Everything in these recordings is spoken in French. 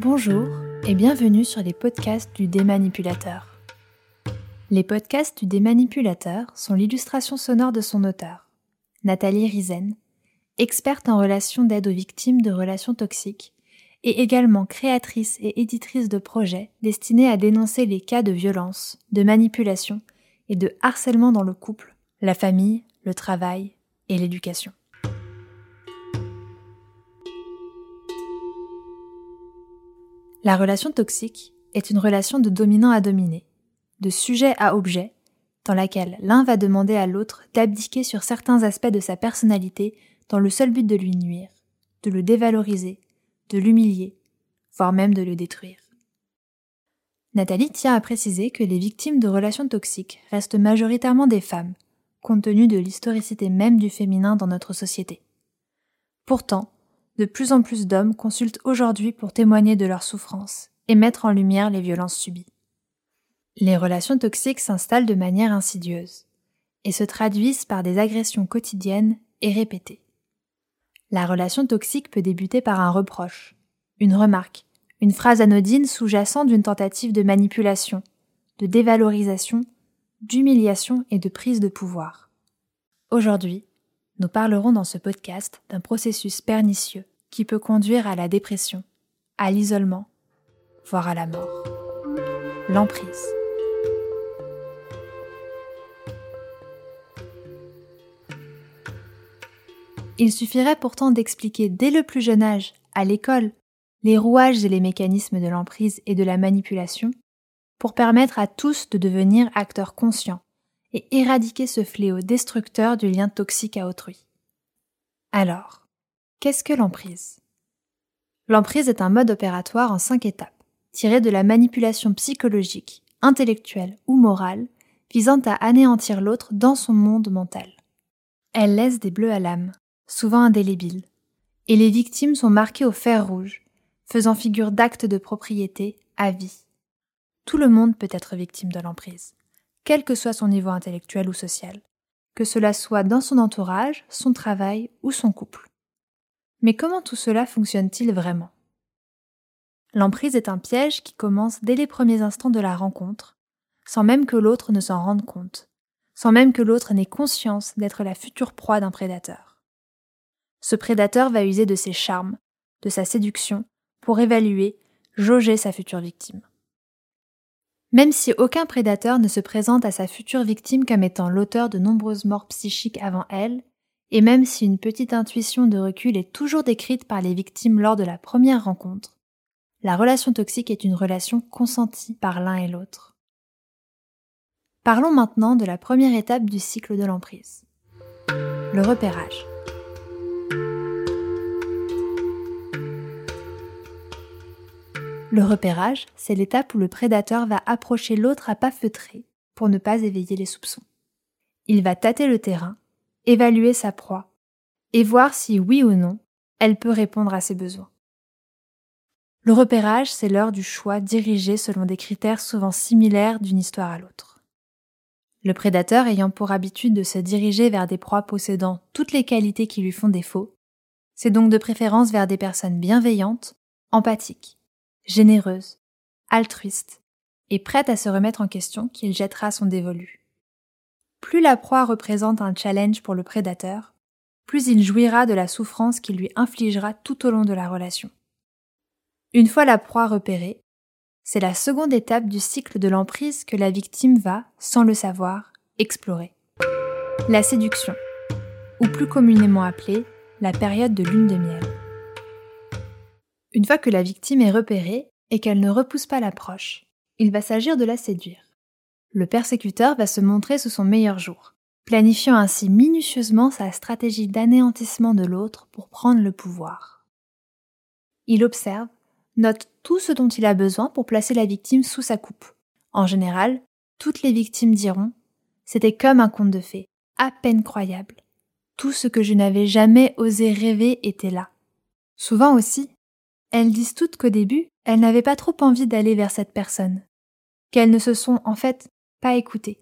Bonjour et bienvenue sur les podcasts du démanipulateur. Les podcasts du démanipulateur sont l'illustration sonore de son auteur, Nathalie Rizen, experte en relations d'aide aux victimes de relations toxiques et également créatrice et éditrice de projets destinés à dénoncer les cas de violence, de manipulation et de harcèlement dans le couple, la famille, le travail et l'éducation. La relation toxique est une relation de dominant à dominé, de sujet à objet, dans laquelle l'un va demander à l'autre d'abdiquer sur certains aspects de sa personnalité dans le seul but de lui nuire, de le dévaloriser, de l'humilier, voire même de le détruire. Nathalie tient à préciser que les victimes de relations toxiques restent majoritairement des femmes, compte tenu de l'historicité même du féminin dans notre société. Pourtant, de plus en plus d'hommes consultent aujourd'hui pour témoigner de leurs souffrances et mettre en lumière les violences subies. Les relations toxiques s'installent de manière insidieuse et se traduisent par des agressions quotidiennes et répétées. La relation toxique peut débuter par un reproche, une remarque, une phrase anodine sous-jacente d'une tentative de manipulation, de dévalorisation, d'humiliation et de prise de pouvoir. Aujourd'hui, nous parlerons dans ce podcast d'un processus pernicieux qui peut conduire à la dépression, à l'isolement, voire à la mort. L'emprise. Il suffirait pourtant d'expliquer dès le plus jeune âge, à l'école, les rouages et les mécanismes de l'emprise et de la manipulation pour permettre à tous de devenir acteurs conscients et éradiquer ce fléau destructeur du lien toxique à autrui. Alors, qu'est-ce que l'emprise? L'emprise est un mode opératoire en cinq étapes, tiré de la manipulation psychologique, intellectuelle ou morale, visant à anéantir l'autre dans son monde mental. Elle laisse des bleus à l'âme, souvent indélébiles, et les victimes sont marquées au fer rouge, faisant figure d'actes de propriété à vie. Tout le monde peut être victime de l'emprise quel que soit son niveau intellectuel ou social, que cela soit dans son entourage, son travail ou son couple. Mais comment tout cela fonctionne-t-il vraiment? L'emprise est un piège qui commence dès les premiers instants de la rencontre, sans même que l'autre ne s'en rende compte, sans même que l'autre n'ait conscience d'être la future proie d'un prédateur. Ce prédateur va user de ses charmes, de sa séduction, pour évaluer, jauger sa future victime. Même si aucun prédateur ne se présente à sa future victime comme étant l'auteur de nombreuses morts psychiques avant elle, et même si une petite intuition de recul est toujours décrite par les victimes lors de la première rencontre, la relation toxique est une relation consentie par l'un et l'autre. Parlons maintenant de la première étape du cycle de l'emprise. Le repérage. Le repérage, c'est l'étape où le prédateur va approcher l'autre à pas feutrés pour ne pas éveiller les soupçons. Il va tâter le terrain, évaluer sa proie et voir si oui ou non elle peut répondre à ses besoins. Le repérage, c'est l'heure du choix dirigé selon des critères souvent similaires d'une histoire à l'autre. Le prédateur ayant pour habitude de se diriger vers des proies possédant toutes les qualités qui lui font défaut, c'est donc de préférence vers des personnes bienveillantes, empathiques, généreuse, altruiste et prête à se remettre en question qu'il jettera son dévolu. Plus la proie représente un challenge pour le prédateur, plus il jouira de la souffrance qu'il lui infligera tout au long de la relation. Une fois la proie repérée, c'est la seconde étape du cycle de l'emprise que la victime va, sans le savoir, explorer. La séduction, ou plus communément appelée la période de lune de miel. Une fois que la victime est repérée et qu'elle ne repousse pas l'approche, il va s'agir de la séduire. Le persécuteur va se montrer sous son meilleur jour, planifiant ainsi minutieusement sa stratégie d'anéantissement de l'autre pour prendre le pouvoir. Il observe, note tout ce dont il a besoin pour placer la victime sous sa coupe. En général, toutes les victimes diront C'était comme un conte de fées, à peine croyable. Tout ce que je n'avais jamais osé rêver était là. Souvent aussi, elles disent toutes qu'au début, elles n'avaient pas trop envie d'aller vers cette personne, qu'elles ne se sont en fait pas écoutées.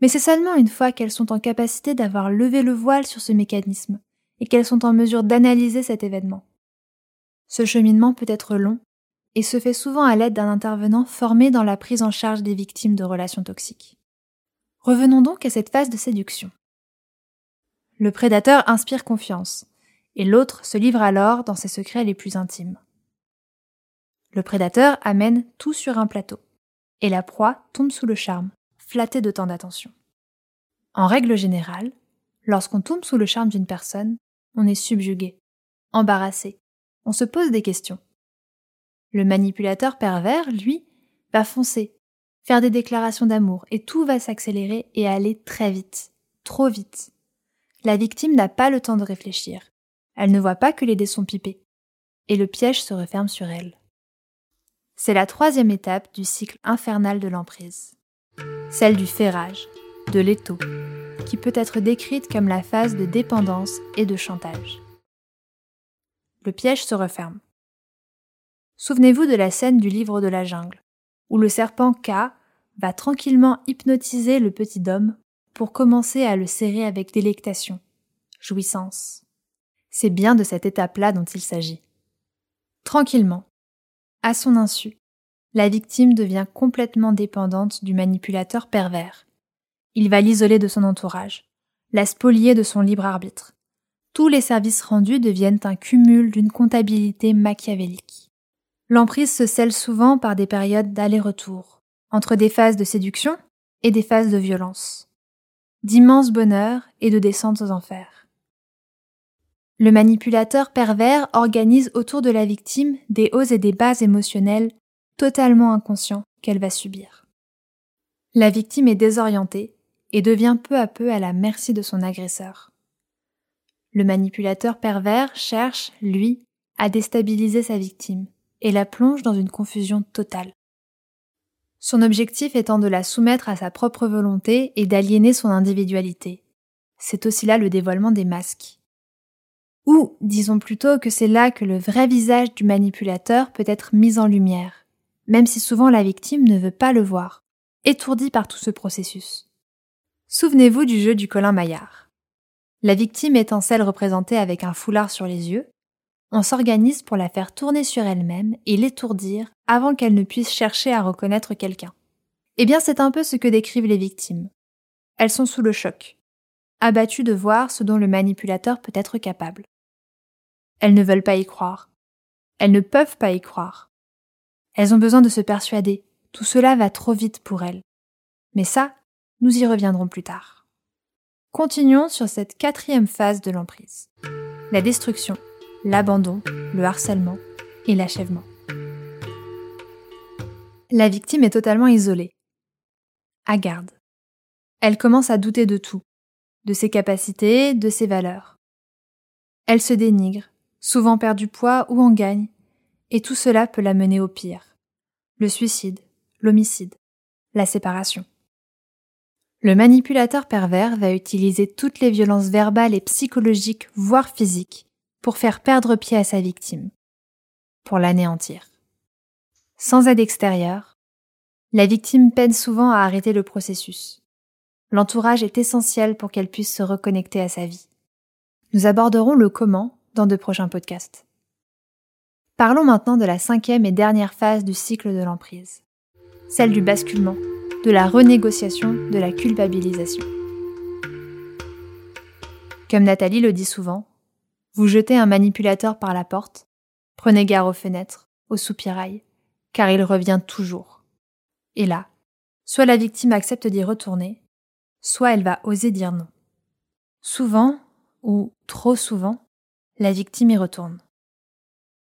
Mais c'est seulement une fois qu'elles sont en capacité d'avoir levé le voile sur ce mécanisme et qu'elles sont en mesure d'analyser cet événement. Ce cheminement peut être long et se fait souvent à l'aide d'un intervenant formé dans la prise en charge des victimes de relations toxiques. Revenons donc à cette phase de séduction. Le prédateur inspire confiance, et l'autre se livre alors dans ses secrets les plus intimes. Le prédateur amène tout sur un plateau, et la proie tombe sous le charme, flattée de tant d'attention. En règle générale, lorsqu'on tombe sous le charme d'une personne, on est subjugué, embarrassé, on se pose des questions. Le manipulateur pervers, lui, va foncer, faire des déclarations d'amour, et tout va s'accélérer et aller très vite, trop vite. La victime n'a pas le temps de réfléchir. Elle ne voit pas que les dés sont pipés. Et le piège se referme sur elle. C'est la troisième étape du cycle infernal de l'emprise. Celle du ferrage, de l'étau, qui peut être décrite comme la phase de dépendance et de chantage. Le piège se referme. Souvenez-vous de la scène du livre de la jungle, où le serpent K va tranquillement hypnotiser le petit homme pour commencer à le serrer avec délectation, jouissance. C'est bien de cette étape-là dont il s'agit. Tranquillement, à son insu, la victime devient complètement dépendante du manipulateur pervers. Il va l'isoler de son entourage, la spolier de son libre arbitre. Tous les services rendus deviennent un cumul d'une comptabilité machiavélique. L'emprise se scelle souvent par des périodes d'aller-retour, entre des phases de séduction et des phases de violence, d'immense bonheur et de descente aux enfers. Le manipulateur pervers organise autour de la victime des hauts et des bas émotionnels totalement inconscients qu'elle va subir. La victime est désorientée et devient peu à peu à la merci de son agresseur. Le manipulateur pervers cherche, lui, à déstabiliser sa victime et la plonge dans une confusion totale. Son objectif étant de la soumettre à sa propre volonté et d'aliéner son individualité. C'est aussi là le dévoilement des masques. Ou disons plutôt que c'est là que le vrai visage du manipulateur peut être mis en lumière, même si souvent la victime ne veut pas le voir, étourdie par tout ce processus. Souvenez-vous du jeu du Colin Maillard. La victime étant celle représentée avec un foulard sur les yeux, on s'organise pour la faire tourner sur elle-même et l'étourdir avant qu'elle ne puisse chercher à reconnaître quelqu'un. Eh bien, c'est un peu ce que décrivent les victimes. Elles sont sous le choc, abattues de voir ce dont le manipulateur peut être capable. Elles ne veulent pas y croire. Elles ne peuvent pas y croire. Elles ont besoin de se persuader. Tout cela va trop vite pour elles. Mais ça, nous y reviendrons plus tard. Continuons sur cette quatrième phase de l'emprise. La destruction, l'abandon, le harcèlement et l'achèvement. La victime est totalement isolée. garde. Elle commence à douter de tout, de ses capacités, de ses valeurs. Elle se dénigre, souvent perd du poids ou en gagne, et tout cela peut la mener au pire. Le suicide, l'homicide, la séparation. Le manipulateur pervers va utiliser toutes les violences verbales et psychologiques, voire physiques, pour faire perdre pied à sa victime, pour l'anéantir. Sans aide extérieure, la victime peine souvent à arrêter le processus. L'entourage est essentiel pour qu'elle puisse se reconnecter à sa vie. Nous aborderons le comment dans de prochains podcasts. Parlons maintenant de la cinquième et dernière phase du cycle de l'emprise, celle du basculement, de la renégociation, de la culpabilisation. Comme Nathalie le dit souvent, vous jetez un manipulateur par la porte, prenez garde aux fenêtres, aux soupirails, car il revient toujours. Et là, soit la victime accepte d'y retourner, soit elle va oser dire non. Souvent, ou trop souvent, la victime y retourne.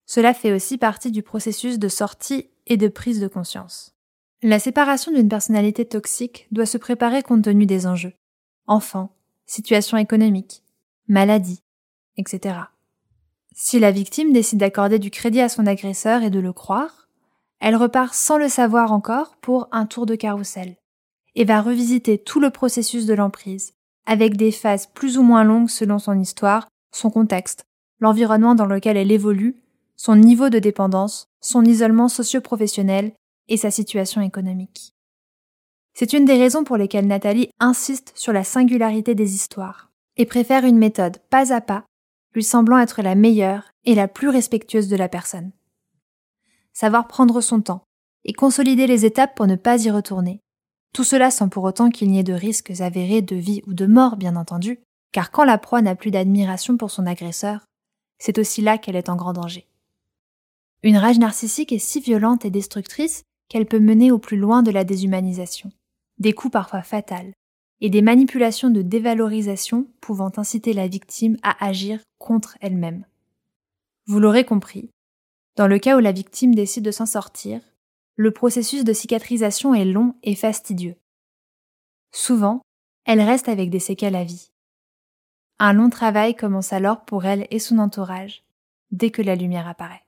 Cela fait aussi partie du processus de sortie et de prise de conscience. La séparation d'une personnalité toxique doit se préparer compte tenu des enjeux. Enfants, situation économique, maladie, etc. Si la victime décide d'accorder du crédit à son agresseur et de le croire, elle repart sans le savoir encore pour un tour de carrousel et va revisiter tout le processus de l'emprise, avec des phases plus ou moins longues selon son histoire, son contexte, l'environnement dans lequel elle évolue, son niveau de dépendance, son isolement socio-professionnel et sa situation économique. C'est une des raisons pour lesquelles Nathalie insiste sur la singularité des histoires et préfère une méthode pas à pas, lui semblant être la meilleure et la plus respectueuse de la personne. Savoir prendre son temps et consolider les étapes pour ne pas y retourner. Tout cela sans pour autant qu'il n'y ait de risques avérés de vie ou de mort, bien entendu, car quand la proie n'a plus d'admiration pour son agresseur, c'est aussi là qu'elle est en grand danger. Une rage narcissique est si violente et destructrice qu'elle peut mener au plus loin de la déshumanisation, des coups parfois fatals, et des manipulations de dévalorisation pouvant inciter la victime à agir contre elle-même. Vous l'aurez compris, dans le cas où la victime décide de s'en sortir, le processus de cicatrisation est long et fastidieux. Souvent, elle reste avec des séquelles à vie. Un long travail commence alors pour elle et son entourage, dès que la lumière apparaît.